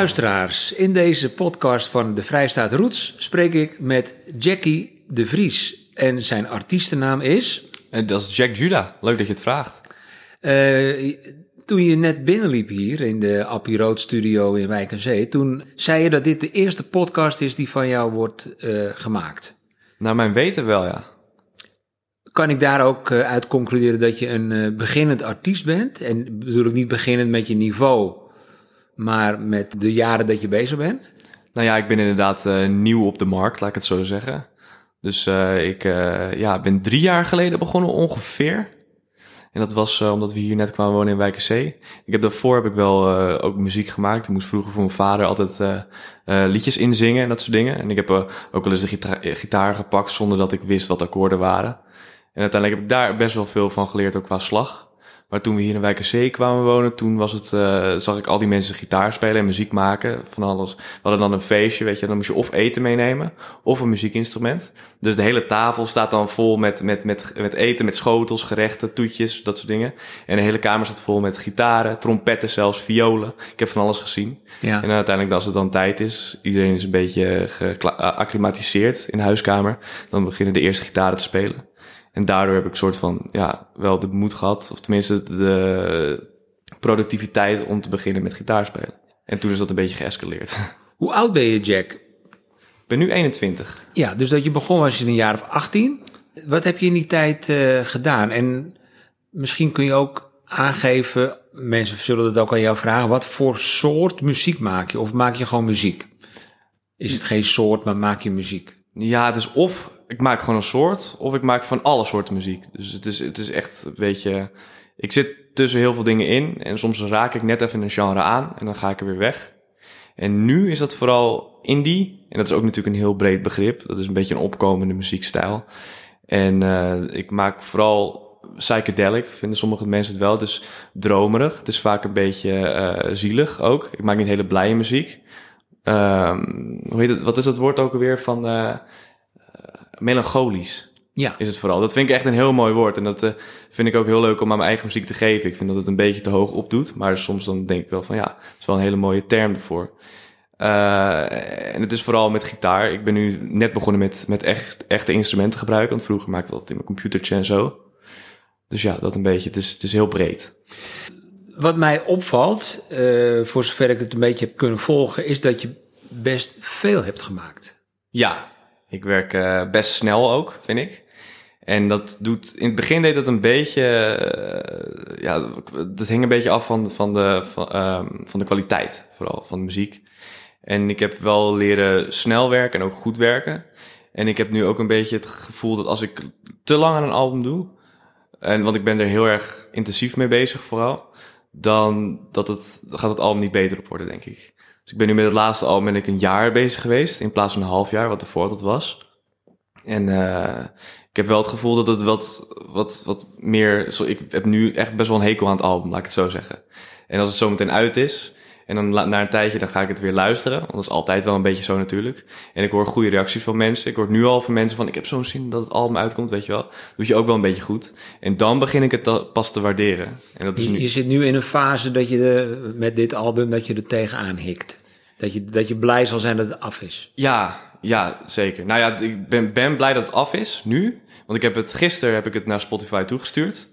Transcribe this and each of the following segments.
Luisteraars, in deze podcast van de Vrijstaat Roots spreek ik met Jackie de Vries. En zijn artiestennaam is... En dat is Jack Judah. Leuk dat je het vraagt. eh, toen je net binnenliep hier in de Appie Road studio in Wijk en Zee... toen zei je dat dit de eerste podcast is die van jou wordt eh, gemaakt. Naar mijn weten wel, ja. Kan ik daar ook eh, uit concluderen dat je een eh, beginnend artiest bent? En bedoel ik niet beginnend met je niveau, maar met de jaren dat je bezig bent? Nou ja, ik ben inderdaad eh, nieuw op de markt, laat ik het zo zeggen. Dus eh, ik eh, ja, ben drie jaar geleden begonnen ongeveer. En dat was omdat we hier net kwamen wonen in Wijkenzee. Ik heb daarvoor heb ik wel ook muziek gemaakt. Ik moest vroeger voor mijn vader altijd liedjes inzingen en dat soort dingen. En ik heb ook wel eens de gita- gitaar gepakt zonder dat ik wist wat akkoorden waren. En uiteindelijk heb ik daar best wel veel van geleerd, ook qua slag. Maar toen we hier in Wijkenzee kwamen wonen, toen was het, eh, zag ik al die mensen gitaar spelen en muziek maken. Van alles. We hadden dan een feestje, weet je. Dan moest je of eten meenemen, of een muziekinstrument. Dus de hele tafel staat dan vol met, met, met, met eten, met schotels, gerechten, toetjes, dat soort dingen. En de hele kamer staat vol met gitaren, trompetten zelfs, violen. Ik heb van alles gezien. Ja. En uiteindelijk, als het dan tijd is, iedereen is een beetje geacclimatiseerd in de huiskamer, dan beginnen de eerste gitaren te spelen. En daardoor heb ik soort van, ja, wel de moed gehad, of tenminste de productiviteit om te beginnen met gitaarspelen. En toen is dat een beetje geëscaleerd. Hoe oud ben je, Jack? Ik ben nu 21. Ja, dus dat je begon was je een jaar of 18. Wat heb je in die tijd eh, gedaan? En misschien kun je ook aangeven, mensen zullen het ook aan jou vragen, wat voor soort muziek maak je? Of maak je gewoon muziek? Is het geen soort, maar maak je muziek? Ja, het is of ik maak gewoon een soort, of ik maak van alle soorten muziek. Dus het is, het is echt een beetje... Ik zit tussen heel veel dingen in en soms raak ik net even een genre aan en dan ga ik er weer weg. En nu is dat vooral indie. En dat is ook natuurlijk een heel breed begrip. Dat is een beetje een opkomende muziekstijl. En eh, ik maak vooral psychedelic, vinden sommige mensen het wel. Het is dromerig. Het is vaak een beetje eh, zielig ook. Ik maak niet hele blije muziek. Ehm, hoe heet het? Wat is dat woord ook alweer van eh, melancholisch? Ja, Is het vooral. Dat vind ik echt een heel mooi woord. En dat eh, vind ik ook heel leuk om aan mijn eigen muziek te geven. Ik vind dat het een beetje te hoog opdoet. Maar soms dan denk ik wel van ja, het is wel een hele mooie term ervoor. Eh, en het is vooral met gitaar. Ik ben nu net begonnen met, met echt, echte instrumenten gebruiken. Want vroeger maakte ik dat in mijn computertje en zo. Dus ja, dat een beetje. Het is, het is heel breed. wat mij opvalt, eh, voor zover ik het een beetje heb kunnen volgen, is dat je best veel hebt gemaakt. Ja, ik werk eh, best snel ook, vind ik. En dat doet, in het begin deed dat een beetje, eh, ja, dat hing een beetje af van, van, de, van, ehm, van de kwaliteit, vooral van de muziek. En ik heb wel leren snel werken en ook goed werken. En ik heb nu ook een beetje het gevoel dat als ik te lang aan een album doe, en want ik ben er heel erg intensief mee bezig vooral, dan dat het, gaat het album niet beter op worden, denk ik. Dus ik ben nu met het laatste album ben ik een jaar bezig geweest, in plaats van een half jaar, wat ervoor dat was. En eh, ik heb wel het gevoel dat het wat, wat, wat meer... Zo, ik heb nu echt best wel een hekel aan het album, laat ik het zo zeggen. En als het zometeen uit is, en dan na een tijdje dan ga ik het weer luisteren. Want dat is altijd wel een beetje zo natuurlijk. En ik hoor goede reacties van mensen. Ik hoor nu al van mensen van, ik heb zo'n zin dat het album uitkomt, weet je wel. Doet je ook wel een beetje goed. En dan begin ik het pas te waarderen. En dat is Je, nu... je zit nu in een fase dat je de, met dit album dat je er tegenaan hikt. Dat je, dat je blij zal zijn dat het af is. Ja, ja, zeker. Nou ja, ik ben, ben blij dat het af is, nu. Want ik heb het gisteren heb ik het naar Spotify toegestuurd.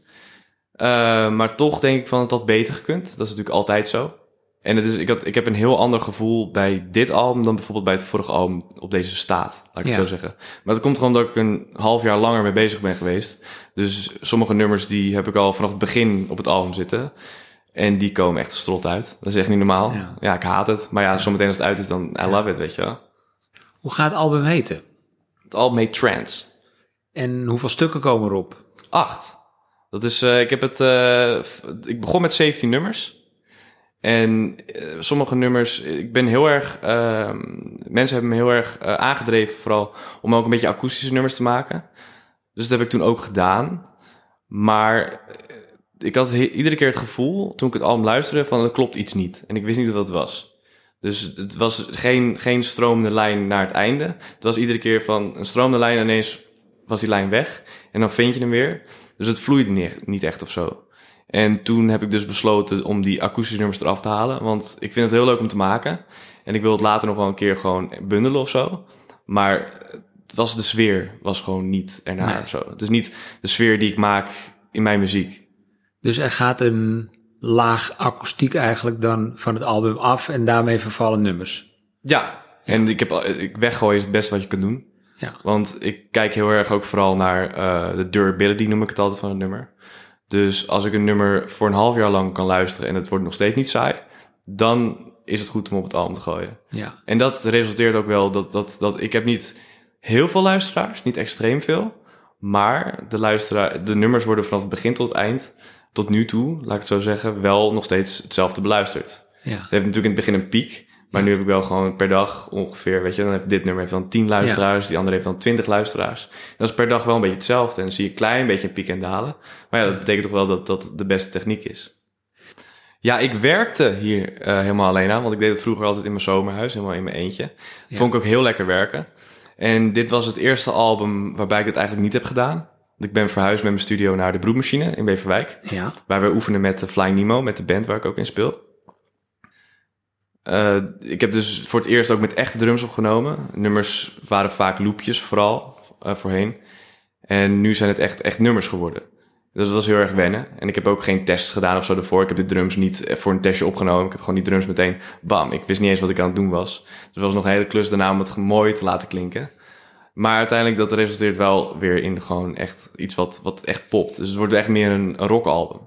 Eh, maar toch denk ik van het had beter gekund. Dat is natuurlijk altijd zo. En het is, ik, had, ik heb een heel ander gevoel bij dit album dan bijvoorbeeld bij het vorige album op deze staat. Laat ik Ja. het zo zeggen. Maar dat komt gewoon omdat ik een half jaar langer mee bezig ben geweest. Dus sommige nummers die heb ik al vanaf het begin op het album zitten. En die komen echt strot uit. Dat is echt niet normaal. Ja. Ja, ik haat het. Maar ja, zometeen als het uit is, dan I love it, weet je wel. Hoe gaat het album heten? Het album heet Trance. En hoeveel stukken komen erop? Acht. Dat is, eh, ik heb het, eh, ik begon met 17 nummers. En eh, sommige nummers, ik ben heel erg, ehm, mensen hebben me heel erg aangedreven vooral om ook een beetje akoestische nummers te maken. Dus dat heb ik toen ook gedaan. Maar ik had iedere keer het gevoel, toen ik het album luisterde, van er klopt iets niet. En ik wist niet wat het was. Dus het was geen, geen stromende lijn naar het einde. Het was iedere keer van een stromende lijn en ineens was die lijn weg. En dan vind je hem weer. Dus het vloeide niet, niet echt of zo. En toen heb ik dus besloten om die akoestische nummers eraf te halen. Want ik vind het heel leuk om te maken. En ik wil het later nog wel een keer gewoon bundelen of zo. Maar het was de sfeer was gewoon niet ernaar Nee. of zo. Het is niet de sfeer die ik maak in mijn muziek. Dus er gaat een laag akoestiek eigenlijk dan van het album af en daarmee vervallen nummers. Ja, en ik heb ik weggooien is het beste wat je kunt doen. Ja. Want ik kijk heel erg ook vooral naar eh, de durability, noem ik het altijd van het nummer. Dus als ik een nummer voor een half jaar lang kan luisteren en het wordt nog steeds niet saai, dan is het goed om op het album te gooien. Ja. En dat resulteert ook wel dat, dat, dat ik heb niet heel veel luisteraars, niet extreem veel. Maar de, luisteraar, de nummers worden vanaf het begin tot het eind, tot nu toe, laat ik het zo zeggen, wel nog steeds hetzelfde beluisterd. Ja. Het heeft natuurlijk in het begin een piek. Maar nu heb ik wel gewoon per dag ongeveer, weet je, dan heeft dit nummer heeft dan 10 luisteraars, die andere heeft dan 20 luisteraars. Dat is per dag wel een beetje hetzelfde. En dan zie je een klein beetje een piek en dalen. Maar ja, dat betekent toch wel dat dat de beste techniek is. Ja, ik werkte hier eh, helemaal alleen aan, want ik deed het vroeger altijd in mijn zomerhuis, helemaal in mijn eentje. Ja. Vond ik ook heel lekker werken. En dit was het eerste album waarbij ik dit eigenlijk niet heb gedaan. Ik ben verhuisd met mijn studio naar de Broedmachine in Beverwijk. Ja. Waar we oefenen met de Flying Nemo, met de band waar ik ook in speel. Eh, ik heb dus voor het eerst ook met echte drums opgenomen. Nummers waren vaak loopjes vooral eh, voorheen. En nu zijn het echt, echt nummers geworden. Dus dat was heel erg wennen. En ik heb ook geen tests gedaan of zo ervoor. Ik heb de drums niet eh, voor een testje opgenomen. Ik heb gewoon die drums meteen, bam. Ik wist niet eens wat ik aan het doen was. Dus het was nog een hele klus daarna om het mooi te laten klinken. Maar uiteindelijk dat resulteert wel weer in gewoon echt iets wat, wat echt popt. Dus het wordt echt meer een, rockalbum.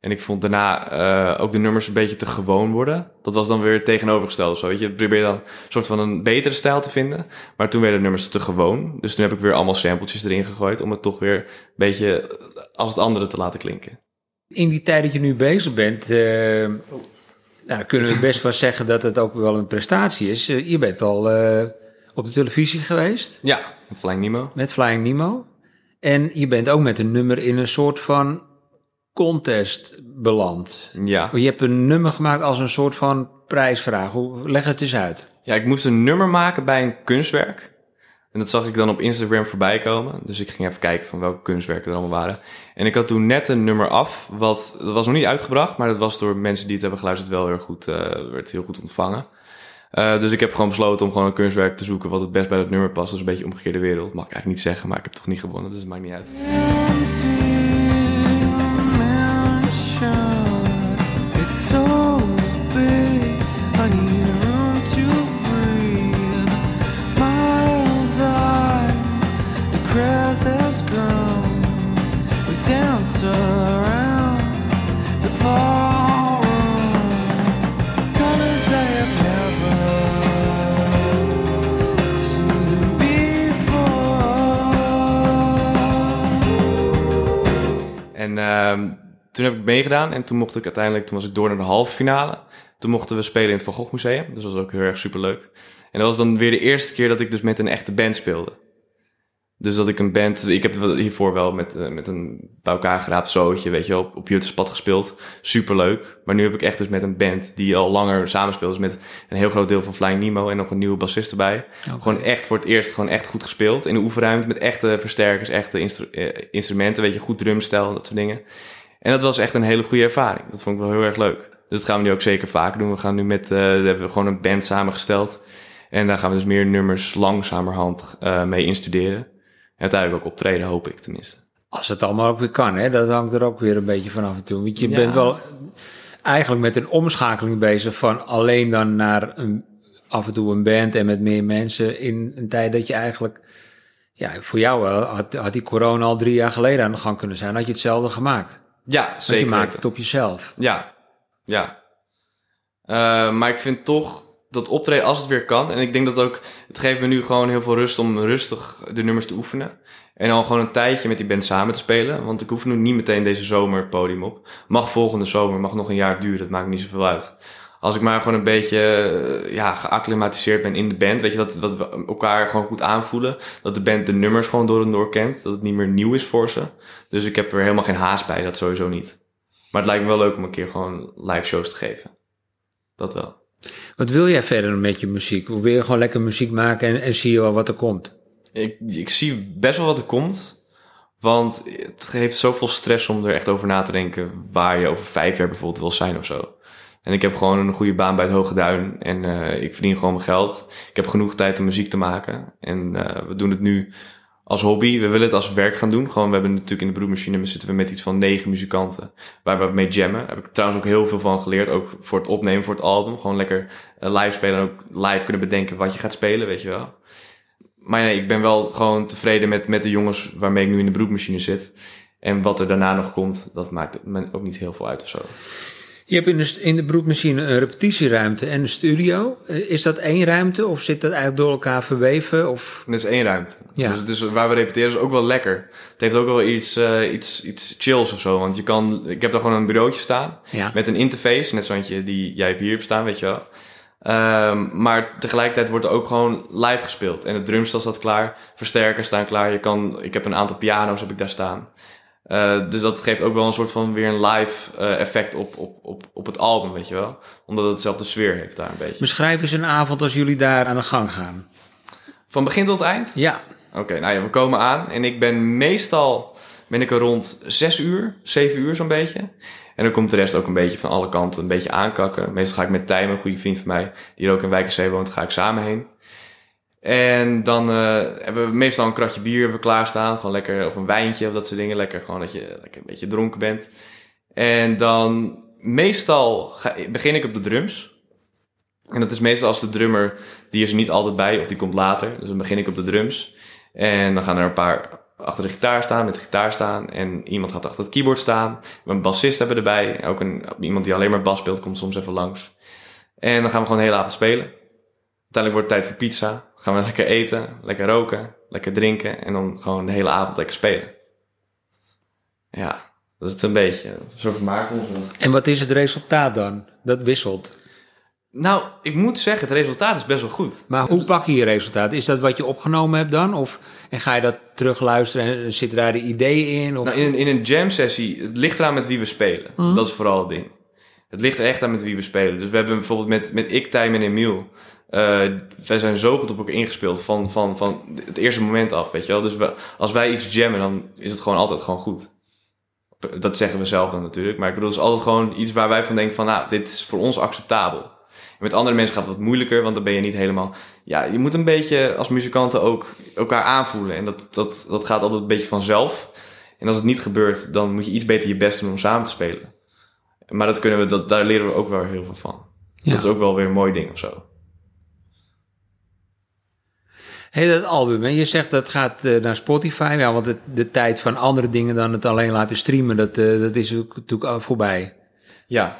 En ik vond daarna eh, ook de nummers een beetje te gewoon worden. Dat was dan weer of zo. Weet je, probeer dan een soort van een betere stijl te vinden. Maar toen werden de nummers te gewoon. Dus toen heb ik weer allemaal sampletjes erin gegooid. Om het toch weer een beetje als het andere te laten klinken. In die tijd dat je nu bezig bent, eh, nou, kunnen we best wel zeggen dat het ook wel een prestatie is. Eh, je bent al op de televisie geweest Ja, met Flying Nemo. met Flying Nemo. En je bent ook met een nummer in een soort van contest beland. Ja. Je hebt een nummer gemaakt als een soort van prijsvraag. Hoe, leg het eens uit. Ja, ik moest een nummer maken bij een kunstwerk. En dat zag ik dan op Instagram voorbij komen. Dus ik ging even kijken van welke kunstwerken er allemaal waren. En ik had toen net een nummer af, wat dat was nog niet uitgebracht, maar dat was door mensen die het hebben geluisterd wel heel goed, eh, werd heel goed ontvangen. Eh, dus ik heb gewoon besloten om gewoon een kunstwerk te zoeken wat het best bij dat nummer past. Dat is een beetje omgekeerde wereld. Mag ik eigenlijk niet zeggen, maar ik heb toch niet gewonnen, dus het maakt niet uit. Ehm, toen heb ik meegedaan en toen mocht ik uiteindelijk, toen was ik door naar de halve finale. Toen mochten we spelen in het Van Gogh Museum. Dus dat was ook heel erg superleuk. En dat was dan weer de eerste keer dat ik dus met een echte band speelde. Dus dat ik een band, ik heb hiervoor wel met, eh, met een bij elkaar geraapt zootje, weet je wel, op, op Jutterspad gespeeld. Superleuk. Maar nu heb ik echt dus met een band die al langer samenspeelt. Dus met een heel groot deel van Flying Nemo en nog een nieuwe bassist erbij. Gewoon echt voor het eerst gewoon echt goed gespeeld. In de oefenruimte met echte versterkers, echte instru- eh, instrumenten, weet je, goed drumstijl en dat soort dingen. En dat was echt een hele goede ervaring. Dat vond ik wel heel erg leuk. Dus dat gaan we nu ook zeker vaker doen. We gaan nu met, we hebben gewoon een band samengesteld. En daar gaan we dus meer nummers langzamerhand mee instuderen. Uiteindelijk ook optreden, hoop ik tenminste. Als het allemaal ook weer kan, hè? dat hangt er ook weer een beetje van af en toe. Want je Ja. bent wel eigenlijk met een omschakeling bezig van alleen dan naar een, af en toe een band en met meer mensen in een tijd dat je eigenlijk, ja, voor jou wel, had, had die corona al drie jaar geleden aan de gang kunnen zijn, had je hetzelfde gemaakt. Ja, Want zeker. je maakt het op jezelf. Ja, ja. Eh, maar ik vind toch dat optreden als het weer kan. En ik denk dat ook, het geeft me nu gewoon heel veel rust om rustig de nummers te oefenen. En al gewoon een tijdje met die band samen te spelen. Want ik hoef nu niet meteen deze zomer het podium op. Mag volgende zomer, mag nog een jaar duren, dat maakt niet zoveel uit. als ik maar gewoon een beetje eh, ja, geacclimatiseerd ben in de band, weet je, dat, dat we elkaar gewoon goed aanvoelen. Dat de band de nummers gewoon door en door kent. Dat het niet meer nieuw is voor ze. Dus ik heb er helemaal geen haast bij, dat sowieso niet. Maar het lijkt me wel leuk om een keer gewoon live shows te geven. Dat wel. Wat wil jij verder met je muziek? Wil je gewoon lekker muziek maken en, en zie je wel wat er komt? Ik, ik zie best wel wat er komt. Want het geeft zoveel stress om er echt over na te denken waar je over vijf jaar bijvoorbeeld wil zijn of zo. En ik heb gewoon een goede baan bij het Hoge Duin en eh, ik verdien gewoon mijn geld. Ik heb genoeg tijd om muziek te maken. En eh, we doen het nu als hobby. We willen het als werk gaan doen. Gewoon, we hebben natuurlijk in de broedmachine zitten we met iets van negen muzikanten waar we mee jammen. Daar heb ik trouwens ook heel veel van geleerd. Ook voor het opnemen voor het album. Gewoon lekker eh, live spelen en ook live kunnen bedenken wat je gaat spelen, weet je wel. Maar nee, ik ben wel gewoon tevreden met, met de jongens waarmee ik nu in de broedmachine zit. En wat er daarna nog komt, dat maakt ook niet heel veel uit of zo. Je hebt in de, in de een repetitieruimte en een studio. Eh, Is dat één ruimte of zit dat eigenlijk door elkaar verweven? Of... Dat is één ruimte. Ja. Dus, dus waar we repeteren is ook wel lekker. Het heeft ook wel iets, eh, iets, iets chills of zo. Want je kan, ik heb daar gewoon een bureautje staan. Ja. Met een interface, net zoals die jij hier hebt staan, weet je wel. Ehm, maar tegelijkertijd wordt er ook gewoon live gespeeld. En het drumstel staat klaar, versterkers staan klaar. Je kan, ik heb een aantal piano's heb ik daar staan. Eh, dus dat geeft ook wel een soort van weer een live eh, effect op, op, op, op het album, weet je wel. Omdat het hetzelfde sfeer heeft daar een beetje. Beschrijf eens een avond als jullie daar aan de gang gaan. Van begin tot eind? Ja, Oké, nou ja, we komen aan en ik ben meestal ben ik er rond 6 uur, 7 uur zo'n beetje. En dan komt de rest ook een beetje van alle kanten een beetje aankakken. Meestal ga ik met Tijmen, een goede vriend van mij, die er ook in Wijkerzee woont, ga ik samen heen. En dan eh, hebben we meestal een kratje bier hebben we klaarstaan. Gewoon lekker, of een wijntje of dat soort dingen. Lekker gewoon dat je lekker een beetje dronken bent. En dan meestal begin ik op de drums. En dat is meestal als de drummer, die is er niet altijd bij of die komt later. Dus dan begin ik op de drums. En dan gaan er een paar achter de gitaar staan, met de gitaar staan. En iemand gaat achter het keyboard staan. We een bassist hebben erbij. Ook een, iemand die alleen maar bas speelt, komt soms even langs. En dan gaan we gewoon de hele spelen. Uiteindelijk wordt het tijd voor pizza. Gaan we lekker eten, lekker roken, lekker drinken. En dan gewoon de hele avond lekker spelen. Ja, dat is het een beetje. Zo vermaken ons. en wat is het resultaat dan? Dat wisselt. Nou, ik moet zeggen, het resultaat is best wel goed. Maar hoe pak je je resultaat? Is dat wat je opgenomen hebt dan? Of en ga je dat terugluisteren en zitten daar de ideeën in? Of... Nou, in, een- in een jam sessie, het ligt eraan met wie we spelen. Dat is vooral het ding. Het ligt er echt aan met wie we spelen. Dus we hebben bijvoorbeeld met, met ik, Tijm en Emiel. Eh wij zijn zo goed op elkaar ingespeeld van, van, van het eerste moment af, weet je wel. Dus we, als wij iets jammen, dan is het gewoon altijd gewoon goed. Dat zeggen we zelf dan natuurlijk. Maar ik bedoel, het is altijd gewoon iets waar wij van denken van, nou, dit is voor ons acceptabel. En met andere mensen gaat het wat moeilijker, want dan ben je niet helemaal... Ja, je moet een beetje als muzikanten ook elkaar aanvoelen. En dat, dat, dat gaat altijd een beetje vanzelf. En als het niet gebeurt, dan moet je iets beter je best doen om samen te spelen. Maar dat kunnen we, dat, daar leren we ook wel heel veel van. Dus Ja. dat is ook wel weer een mooi ding of zo. Hey, dat album, je zegt dat gaat eh, naar Spotify. Ja, want de tijd van andere dingen dan het alleen laten streamen, dat, eh, dat is natuurlijk voorbij. Ja.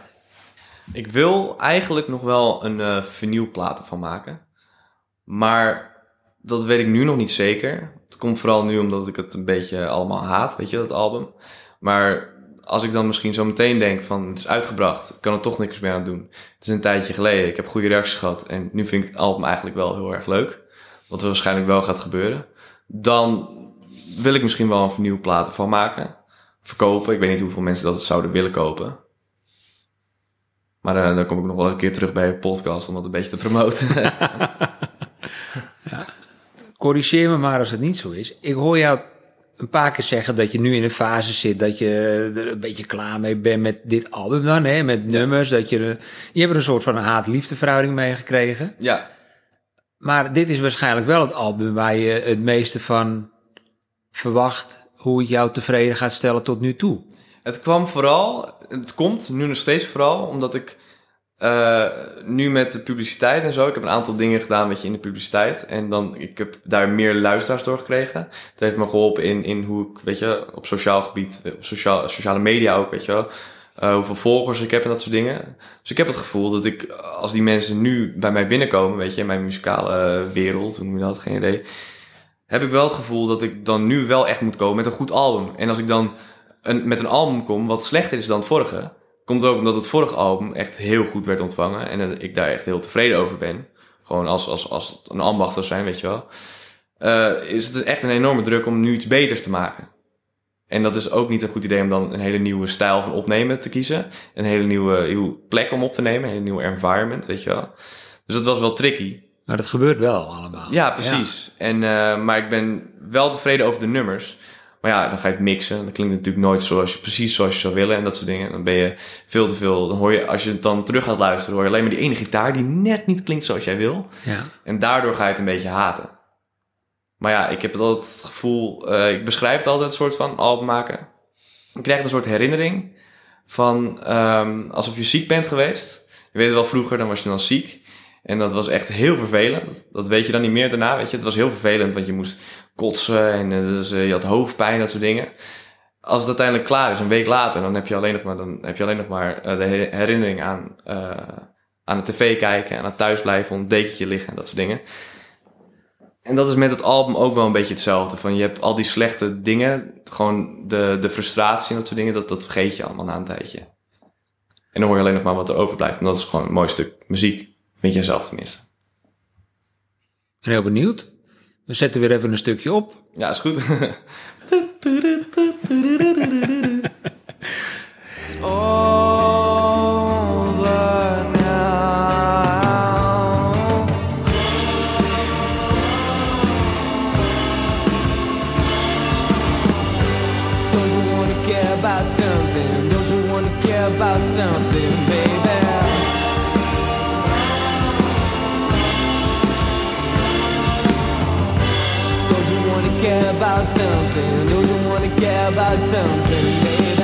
Ik wil eigenlijk nog wel een eh vinylplaat ervan maken. Maar dat weet ik nu nog niet zeker. Het komt vooral nu omdat ik het een beetje allemaal haat, weet je, dat album. Maar als ik dan misschien zo meteen denk van het is uitgebracht, ik kan er toch niks meer aan doen. Het is een tijdje geleden, ik heb goede reacties gehad en nu vind ik het album eigenlijk wel heel erg leuk. Wat er waarschijnlijk wel gaat gebeuren. Dan wil ik misschien wel een vinylplaat ervan maken. Verkopen. Ik weet niet hoeveel mensen dat zouden willen kopen. Maar eh, dan kom ik nog wel een keer terug bij een podcast om dat een beetje te promoten. Corrigeer me maar als het niet zo is. Ik hoor jou een paar keer zeggen dat je nu in een fase zit dat je er een beetje klaar mee bent met dit album dan, hè? met nummers. Dat je, je hebt er een soort van haat-liefde verhouding mee gekregen. ja, Maar dit is waarschijnlijk wel het album waar je het meeste van verwacht hoe het jou tevreden gaat stellen tot nu toe. het kwam vooral, het komt nu nog steeds vooral omdat ik eh, nu met de publiciteit en zo, ik heb een aantal dingen gedaan weet je, in de publiciteit en dan, ik heb daar meer luisteraars door gekregen. Het heeft me geholpen in, in hoe ik, weet je, op sociaal gebied, op sociaal, sociale media ook, weet je wel, eh, hoeveel volgers ik heb en dat soort dingen. Dus ik heb het gevoel dat ik, als die mensen nu bij mij binnenkomen, weet je, in mijn muzikale wereld, hoe noem je dat, geen idee, heb ik wel het gevoel dat ik dan nu wel echt moet komen met een goed album. En als ik dan een, met een album kom wat slechter is dan het vorige, komt ook omdat het vorige album echt heel goed werd ontvangen. En eh, ik daar echt heel tevreden over ben. Gewoon als, als, als een ambacht zijn, weet je wel. Eh, is het dus echt een enorme druk om nu iets beters te maken. En dat is ook niet een goed idee om dan een hele nieuwe stijl van opnemen te kiezen. Een hele nieuwe, nieuwe plek om op te nemen. Een hele nieuwe environment, weet je wel. Dus dat was wel tricky. Maar dat gebeurt wel allemaal. Ja, precies. En, eh, maar ik ben wel tevreden over de nummers. Maar ja, dan ga je het mixen. Dan klinkt het natuurlijk nooit zoals je, precies zoals je zou willen en dat soort dingen. Dan ben je veel te veel. Dan hoor je, als je het dan terug gaat luisteren, hoor je alleen maar die ene gitaar die net niet klinkt zoals jij wil. Ja. En daardoor ga je het een beetje haten. Maar ja, ik heb altijd het gevoel, eh, ik beschrijf het altijd een soort van album maken. Je krijgt een soort herinnering van ehm, alsof je ziek bent geweest. Je weet wel, vroeger dan was je dan ziek. En dat was echt heel vervelend. Dat, weet je dan niet meer daarna, weet je. Het was heel vervelend, want je moest kotsen en eh, dus, eh, je had hoofdpijn, dat soort dingen. Als het uiteindelijk klaar is, een week later, dan heb je alleen nog maar, dan heb je alleen nog maar de he- herinnering aan, aan de tv kijken, aan het thuisblijven, een dekentje liggen en dat soort dingen. En dat is met het album ook wel een beetje hetzelfde. Van je hebt al die slechte dingen, gewoon de, de frustratie en dat soort dingen, dat, dat vergeet je allemaal na een tijdje. En dan hoor je alleen nog maar wat er overblijft. En dat is gewoon een mooi stuk muziek. Vind jij zelf tenminste. Ik ben heel benieuwd. We zetten weer even een stukje op. Ja, is goed. about something? Don't you wanna care about something, baby?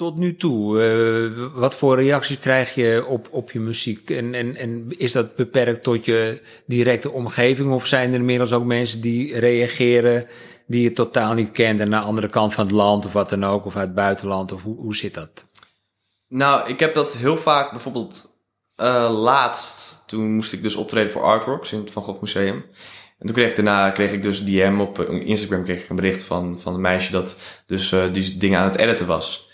Tot nu toe, eh, wat voor reacties krijg je op, op je muziek? En, en, en is dat beperkt tot je directe omgeving? Of zijn er inmiddels ook mensen die reageren die je totaal niet kent... en naar de andere kant van het land of wat dan ook, of uit het buitenland? Of hoe, hoe zit dat? Nou, ik heb dat heel vaak bijvoorbeeld eh, laatst. Toen moest ik dus optreden voor Artworks in het Van Gogh Museum. En toen kreeg ik daarna kreeg ik dus DM op eh, Instagram kreeg ik een bericht van, van een meisje dat dus eh, die dingen aan het editen was.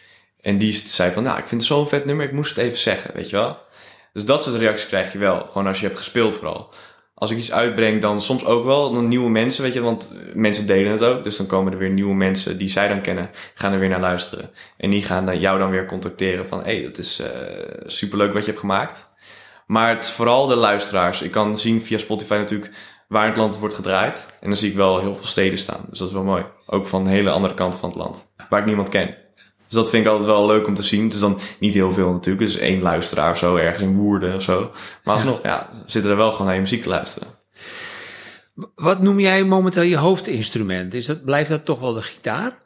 En die zei van, nou, ik vind het zo'n vet nummer, ik moest het even zeggen, weet je wel. Dus dat soort reacties krijg je wel, gewoon als je hebt gespeeld vooral. Als ik iets uitbreng, dan soms ook wel dan nieuwe mensen, weet je, want mensen delen het ook. Dus dan komen er weer nieuwe mensen die zij dan kennen, gaan er weer naar luisteren. En die gaan dan jou dan weer contacteren van, hé, hey, dat is eh superleuk wat je hebt gemaakt. Maar het is vooral de luisteraars. Ik kan zien via Spotify natuurlijk waar het land wordt gedraaid. En dan zie ik wel heel veel steden staan. Dus dat is wel mooi. Ook van de hele andere kant van het land. Waar ik niemand ken. Dus dat vind ik altijd wel leuk om te zien. Het is dan niet heel veel natuurlijk. Het is één luisteraar of zo, ergens in Woerden of zo. Maar alsnog, ja, zitten er wel gewoon naar je muziek te luisteren. Wat noem jij momenteel je hoofdinstrument? Is dat, blijft dat toch wel de gitaar?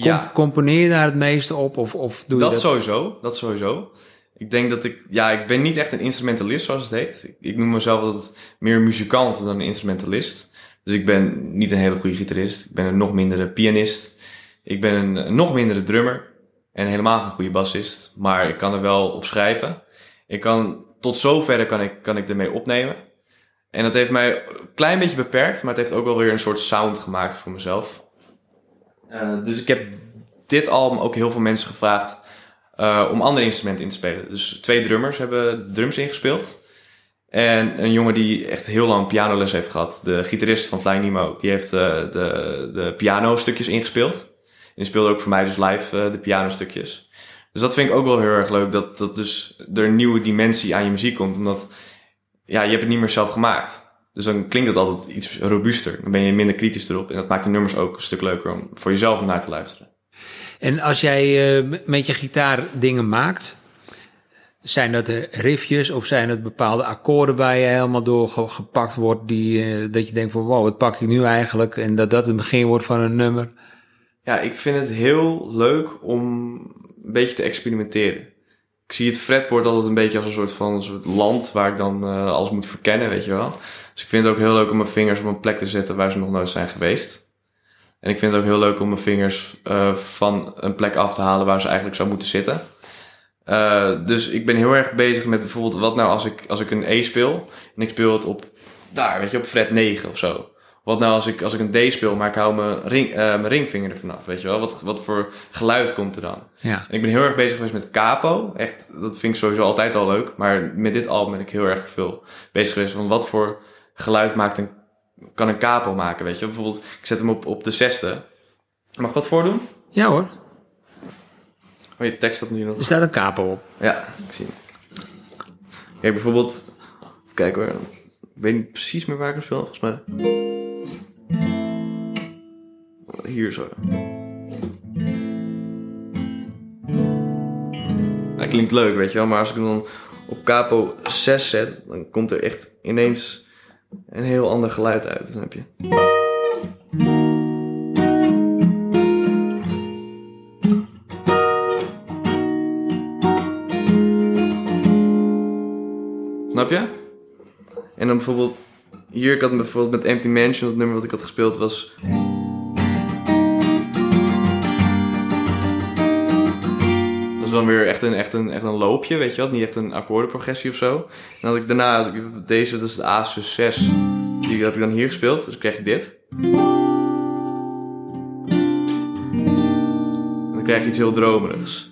Com- componeer je daar het meeste op? Of, of doe dat, je dat? sowieso. Dat sowieso. Ik denk dat ik... Ja, ik ben niet echt een instrumentalist zoals het heet. Ik, ik noem mezelf altijd meer muzikant dan een instrumentalist. Dus ik ben niet een hele goede gitarist. Ik ben een nog mindere pianist. Ik ben een, nog mindere drummer. En helemaal geen goede bassist. Maar ik kan er wel op schrijven. Ik kan... Tot zover kan ik, kan ik ermee opnemen. En dat heeft mij een klein beetje beperkt. Maar het heeft ook wel weer een soort sound gemaakt voor mezelf. Eh, dus ik heb dit album ook heel veel mensen gevraagd eh, om andere instrumenten in te spelen. Dus twee drummers hebben drums ingespeeld. En een jongen die echt heel lang pianoles heeft gehad, de gitarist van Flying Nemo, die heeft eh, de, de piano stukjes ingespeeld. En speelde ook voor mij dus live eh, de piano stukjes. Dus dat vind ik ook wel heel erg leuk, dat, dat dus er een nieuwe dimensie aan je muziek komt. Omdat, ja, je hebt het niet meer zelf gemaakt. Dus dan klinkt het altijd iets robuuster. Dan ben je minder kritisch erop. En dat maakt de nummers ook een stuk leuker om voor jezelf naar te luisteren. En als jij eh, met je gitaar dingen maakt, zijn dat riffjes of zijn het bepaalde akkoorden waar je helemaal door ge- gepakt wordt, die, eh, dat je denkt van wow, wat pak ik nu eigenlijk? En dat dat het begin wordt van een nummer. Ja, ik vind het heel leuk om een beetje te experimenteren. Ik zie het fretboard altijd een beetje als een soort van een soort land waar ik dan eh, alles moet verkennen, weet je wel. Dus ik vind het ook heel leuk om mijn vingers op een plek te zetten waar ze nog nooit zijn geweest. En ik vind het ook heel leuk om mijn vingers eh, van een plek af te halen waar ze eigenlijk zou moeten zitten. Eh, dus ik ben heel erg bezig met bijvoorbeeld wat nou als ik, als ik een E speel en ik speel het op daar, weet je, op fret 9 of zo. Wat nou als ik, als ik een D speel, maar ik hou mijn, ring, eh, mijn ringvinger er vanaf, weet je wel? Wat, wat voor geluid komt er dan? Ja. En ik ben heel erg bezig geweest met capo. Echt, dat vind ik sowieso altijd al leuk. Maar met dit album ben ik heel erg veel bezig geweest van wat voor geluid maakt een, kan een capo maken, weet je? Bijvoorbeeld, ik zet hem op, op de zesde. Mag ik wat voordoen? Ja hoor, Oh, je tekst staat nu nog. er staat een capo op. Ja, ik zie hem. Kijk, bijvoorbeeld... Even kijken hoor. Ik weet niet precies meer waar ik hem speel, volgens mij. Hier zo. Hij klinkt leuk, weet je wel. Maar als ik hem dan op capo 6 zet... dan komt er echt ineens een heel ander geluid uit. Snap je? Snap je? En dan bijvoorbeeld... Hier, ik had bijvoorbeeld met Empty Mansion, het nummer wat ik had gespeeld was... dan weer echt een, echt, een, echt een loopje, weet je wel? Niet echt een akkoordenprogressie of zo. En dan had ik daarna, deze, dat is de A sus 6. Die heb ik dan hier gespeeld, dus dan krijg je dit. En dan krijg je iets heel dromerigs.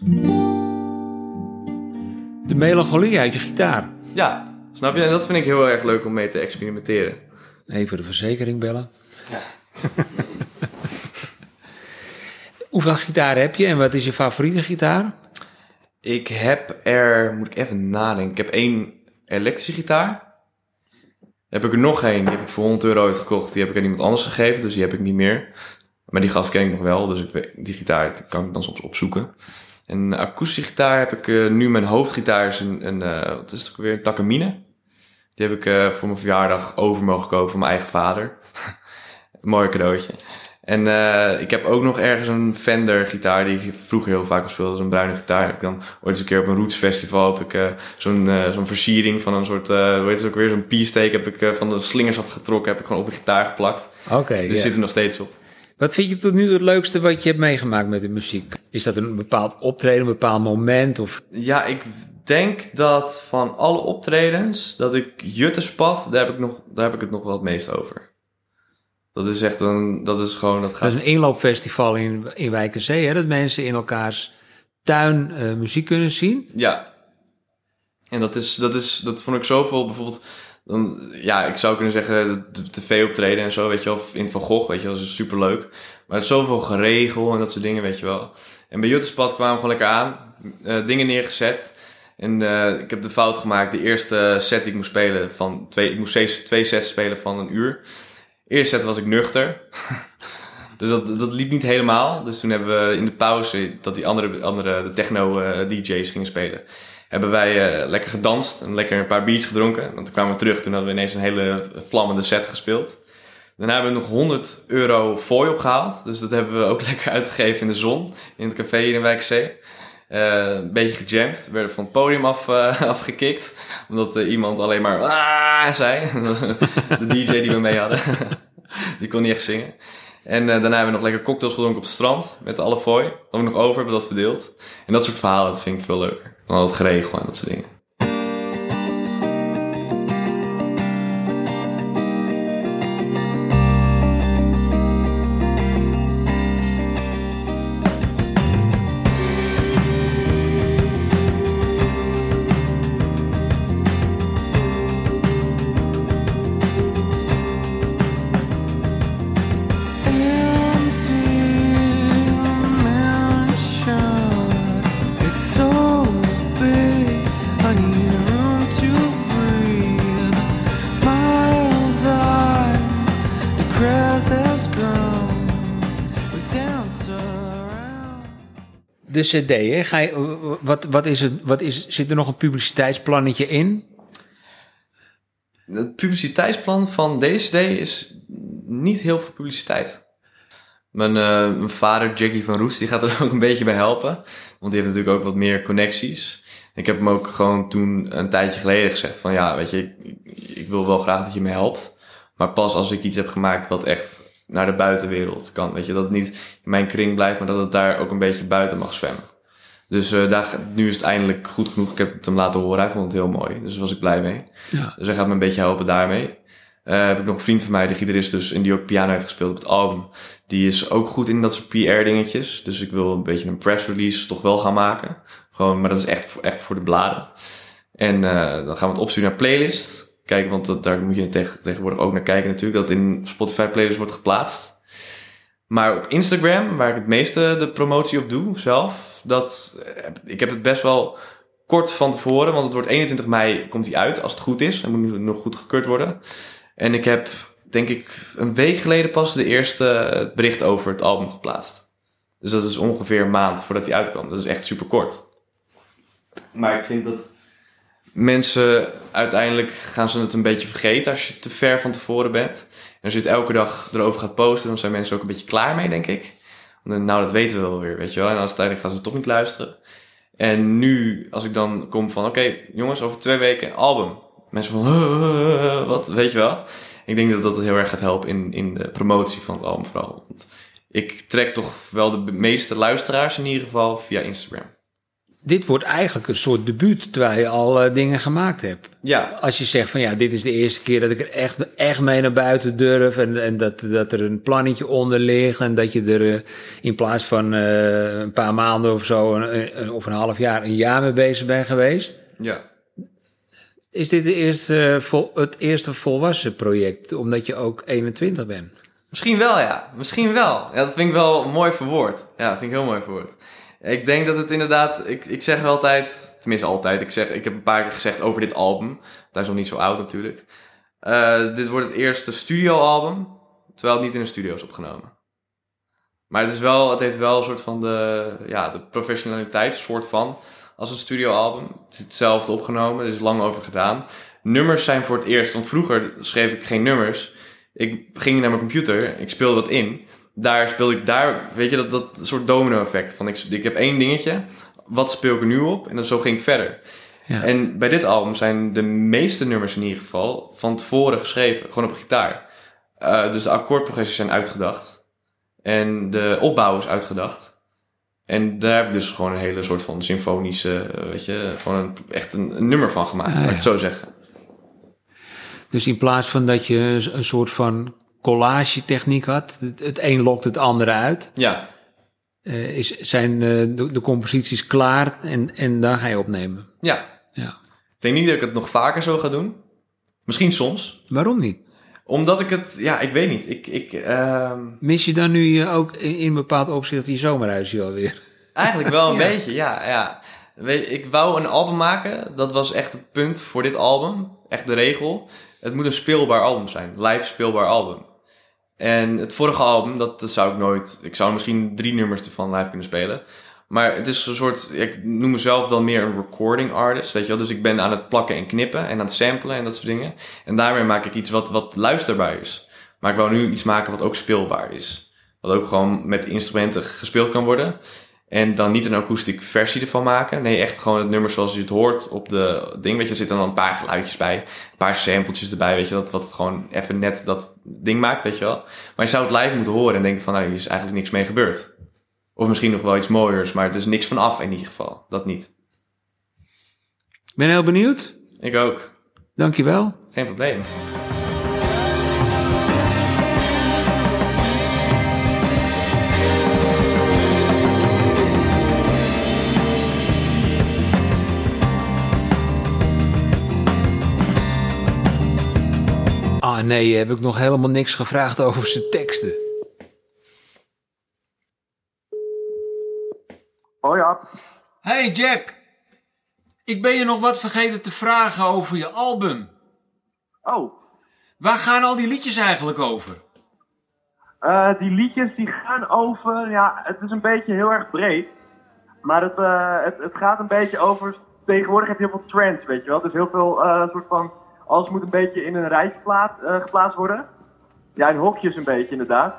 De melancholie uit je gitaar. Ja, snap je? En dat vind ik heel erg leuk om mee te experimenteren. Even de verzekering bellen. Hoeveel gitaar heb je en wat is je favoriete gitaar? Ik heb er, moet ik even nadenken. Ik heb één elektrische gitaar. Heb ik er nog één, die heb ik voor 100 euro uitgekocht. Die heb ik aan iemand anders gegeven, dus die heb ik niet meer. Maar die gast ken ik nog wel, dus ik weet, die gitaar kan ik dan soms opzoeken. En een akoestische gitaar heb ik eh, nu, mijn hoofdgitaar is een, een eh, wat is het ook weer, een Takamine. Die heb ik eh, voor mijn verjaardag over mogen kopen van mijn eigen vader. mooi cadeautje. En eh, ik heb ook nog ergens een Fender gitaar die ik vroeger heel vaak speelde. Zo'n bruine gitaar. Heb ik dan ooit eens een keer op een Roots Festival heb ik eh, zo'n eh, zo'n versiering van een soort, hoe heet het ook weer, zo'n piersteek heb ik van de slingers afgetrokken. Heb ik gewoon op de gitaar geplakt. Oké. Dus zit er nog steeds op. Wat vind je tot nu toe het leukste wat je hebt meegemaakt met de muziek? Is dat een bepaald optreden, een bepaald moment? Of... Ja, ik denk dat van alle optredens, dat ik Jutterspad, daar heb ik, nog, daar heb ik het nog wel het meest over. Dat is echt een, dat is gewoon, dat Dat gaat... is een inloopfestival in, in Wijkenzee, hè? dat mensen in elkaars tuin eh, muziek kunnen zien. Ja. En dat is, dat is, dat vond ik zoveel, bijvoorbeeld, dan, ja, ik zou kunnen zeggen, de tv-optreden en zo, weet je wel, of in Van Gogh, weet je wel, dat is superleuk. Maar het is zoveel geregel en dat soort dingen, weet je wel. En bij Jutterspad kwamen we gewoon lekker aan, eh, dingen neergezet. En eh, ik heb de fout gemaakt, de eerste set die ik moest spelen van twee, ik moest twee sets spelen van een uur. Eerste set was ik nuchter. Dus dat, dat liep niet helemaal. Dus toen hebben we in de pauze, dat die andere, andere de techno-dj's gingen spelen, hebben wij eh, lekker gedanst en lekker een paar biertjes gedronken. En toen kwamen we terug, toen hadden we ineens een hele vlammende set gespeeld. Daarna hebben we nog 100 euro fooi opgehaald. Dus dat hebben we ook lekker uitgegeven in de zon, in het café hier in Wijkzee. Eh een beetje gejamd. We werden van het podium af, eh, afgekikt. Omdat eh, iemand alleen maar "Ah" zei. de DJ die we mee hadden. die kon niet echt zingen. En daarna hebben we nog lekker cocktails gedronken op het strand. Met alle fooi. We nog over, hebben dat verdeeld. En dat soort verhalen, dat vind ik veel leuker. Dan al het geregel en dat soort dingen. De cd? Ga je, wat, wat is het, wat is, zit er nog een publiciteitsplannetje in? Het publiciteitsplan van deze CD is niet heel veel publiciteit. Mijn, eh, mijn vader, Jackie van Roes, die gaat er ook een beetje bij helpen. Want die heeft natuurlijk ook wat meer connecties. Ik heb hem ook gewoon toen een tijdje geleden gezegd van ja, weet je, ik, ik wil wel graag dat je me helpt. Maar pas als ik iets heb gemaakt wat echt naar de buitenwereld kan. Weet je, dat het niet in mijn kring blijft, maar dat het daar ook een beetje buiten mag zwemmen. Dus uh, daar, nu is het eindelijk goed genoeg. Ik heb het hem laten horen. Hij vond het heel mooi. Dus daar was ik blij mee. Ja. Dus hij gaat me een beetje helpen daarmee. Uh, heb ik nog een vriend van mij, de gitarist dus, en die ook piano heeft gespeeld op het album. Die is ook goed in dat soort PR dingetjes. Dus ik wil een beetje een press release toch wel gaan maken. Gewoon, maar dat is echt, echt voor de bladen. En uh, dan gaan we het opsturen naar playlist. Kijken, want dat, daar moet je tegen, tegenwoordig ook naar kijken natuurlijk. Dat in Spotify playlist wordt geplaatst. Maar op Instagram, waar ik het meeste de promotie op doe zelf, dat, ik heb het best wel kort van tevoren, want het wordt 21 mei komt hij uit, als het goed is. Hij moet nu nog goed gekeurd worden. En ik heb, denk ik, een week geleden pas de eerste bericht over het album geplaatst. Dus dat is ongeveer een maand voordat hij uitkwam. Dat is echt super kort. Maar ik vind dat mensen uiteindelijk gaan ze het een beetje vergeten als je te ver van tevoren bent. En als je het elke dag erover gaat posten, dan zijn mensen ook een beetje klaar mee, denk ik. Want, nou, dat weten we wel weer, weet je wel. En als uiteindelijk gaan ze toch niet luisteren. En nu, als ik dan kom van, oké, jongens, over twee weken album. Mensen van, wat, weet je wel. Ik denk dat dat heel erg gaat helpen in, in de promotie van het album vooral. Want ik trek toch wel de meeste luisteraars in ieder geval via Instagram. Dit wordt eigenlijk een soort debuut, terwijl je al uh, dingen gemaakt hebt. Ja. Als je zegt van ja, dit is de eerste keer dat ik er echt, echt mee naar buiten durf. En, en dat, dat er een plannetje onder ligt. En dat je er uh, in plaats van uh, een paar maanden of zo, een, een, of een half jaar, een jaar mee bezig bent geweest. Ja. Is dit de eerste, vol, het eerste volwassen project, omdat je ook 21 bent? Misschien wel, ja. Misschien wel. Ja, dat vind ik wel mooi verwoord. Ja, dat vind ik heel mooi verwoord. Ik denk dat het inderdaad, ik, ik zeg altijd, tenminste altijd, ik, zeg, ik heb een paar keer gezegd over dit album. Dat is nog niet zo oud natuurlijk. Uh, dit wordt het eerste studioalbum, terwijl het niet in een studio is opgenomen. Maar het, is wel, het heeft wel een soort van de, ja, de professionaliteit, soort van, als een studioalbum. Het is hetzelfde opgenomen, er is lang over gedaan. Nummers zijn voor het eerst, want vroeger schreef ik geen nummers. Ik ging naar mijn computer, ik speelde wat in daar speel ik daar, weet je, dat, dat soort domino-effect. Van ik, ik heb één dingetje, wat speel ik er nu op? En dan zo ging ik verder. Ja. En bij dit album zijn de meeste nummers in ieder geval van tevoren geschreven, gewoon op gitaar. Uh, dus de akkoordprogressies zijn uitgedacht. En de opbouw is uitgedacht. En daar heb ik dus gewoon een hele soort van symfonische, weet je, gewoon een, echt een, een nummer van gemaakt, ah, laat ik het zo zeggen. Dus in plaats van dat je een soort van collage techniek had. Het, het een lokt het andere uit. Ja. Uh, is, zijn uh, de, de, composities klaar en, en dan ga je opnemen. Ja. ja. Ik denk niet dat ik het nog vaker zo ga doen. Misschien soms. Waarom niet? Omdat ik het, ja, ik weet niet. Ik, ik, uh... Mis je dan nu ook in, in bepaald opzicht die zomerhuisje alweer? Eigenlijk wel een ja. beetje, ja. ja. Weet, ik wou een album maken. Dat was echt het punt voor dit album. Echt de regel. Het moet een speelbaar album zijn. Live speelbaar album. En het vorige album, dat, zou ik nooit... Ik zou misschien drie nummers ervan live kunnen spelen. Maar het is een soort... Ik noem mezelf dan meer een recording artist, weet je wel. Dus ik ben aan het plakken en knippen en aan het samplen en dat soort dingen. En daarmee maak ik iets wat, wat luisterbaar is. Maar ik wou nu iets maken wat ook speelbaar is. Wat ook gewoon met instrumenten gespeeld kan worden. En dan niet een akoestiek versie ervan maken. Nee, echt gewoon het nummer zoals je het hoort op de ding. Weet je, er zitten dan een paar geluidjes bij. Een paar sampletjes erbij, weet je. Dat, wat het gewoon even net dat ding maakt, weet je wel. Maar je zou het live moeten horen en denken van... Nou, hier is eigenlijk niks mee gebeurd. Of misschien nog wel iets mooiers, maar er is niks van af in ieder geval. Dat niet. Ik ben heel benieuwd. Ik ook. Dankjewel. Geen probleem. Nee, heb ik nog helemaal niks gevraagd over zijn teksten. Oh ja. Hey Jack, ik ben je nog wat vergeten te vragen over je album. Oh. Waar gaan al die liedjes eigenlijk over? Uh, die liedjes die gaan over, ja, het is een beetje heel erg breed. Maar het, uh, het, het gaat een beetje over, tegenwoordig heb je heel veel trends, weet je wel. Dus heel veel uh, soort van alles moet een beetje in een rijtje uh, geplaatst worden. Ja, in hokjes een beetje inderdaad.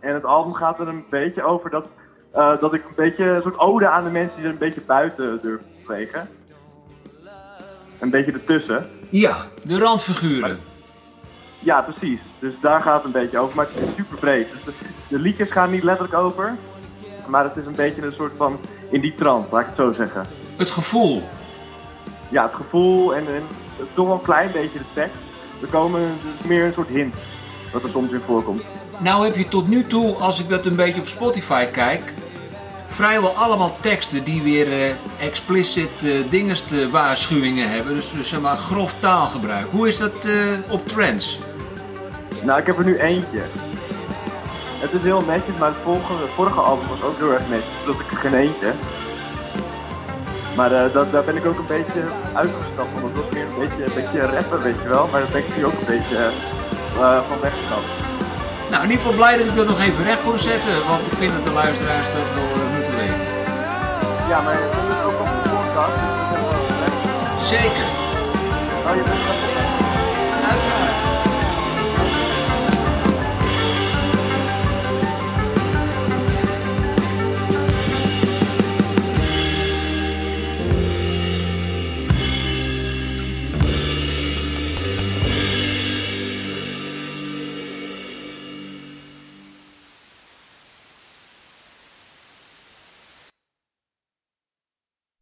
En het album gaat er een beetje over dat, eh, dat ik een beetje een soort ode aan de mensen die er een beetje buiten durven te. Een beetje ertussen. Ja, de randfiguren. Ja, precies. Dus daar gaat het een beetje over. Maar het is super breed. Dus de, de liedjes gaan niet letterlijk over. Maar het is een beetje een soort van in die trant, laat ik het zo zeggen. Het gevoel. Ja, het gevoel en, en toch wel een klein beetje de tekst. Er komen dus meer een soort hint wat er soms in voorkomt. Nou heb je tot nu toe, als ik dat een beetje op Spotify kijk, vrijwel allemaal teksten die weer eh, explicit eh dinges waarschuwingen hebben. Dus, dus zeg maar grof taalgebruik. Hoe is dat eh, op trends? Nou, ik heb er nu eentje. Het is heel netjes, maar het het vorige album was ook heel erg netjes. Dus dat ik er geen eentje. Maar eh, dat, daar ben ik ook een beetje uitgestapt. Want dat was meer een beetje, een beetje rapper, weet je wel. Maar daar ben ik nu ook een beetje eh, van weggestapt. Nou, in ieder geval blij dat ik dat nog even recht kon zetten, want ik vind dat de luisteraars dat wel moeten weten. Ja, maar dat is ook op de podcast. Dus dat. Zeker. Oh, je bent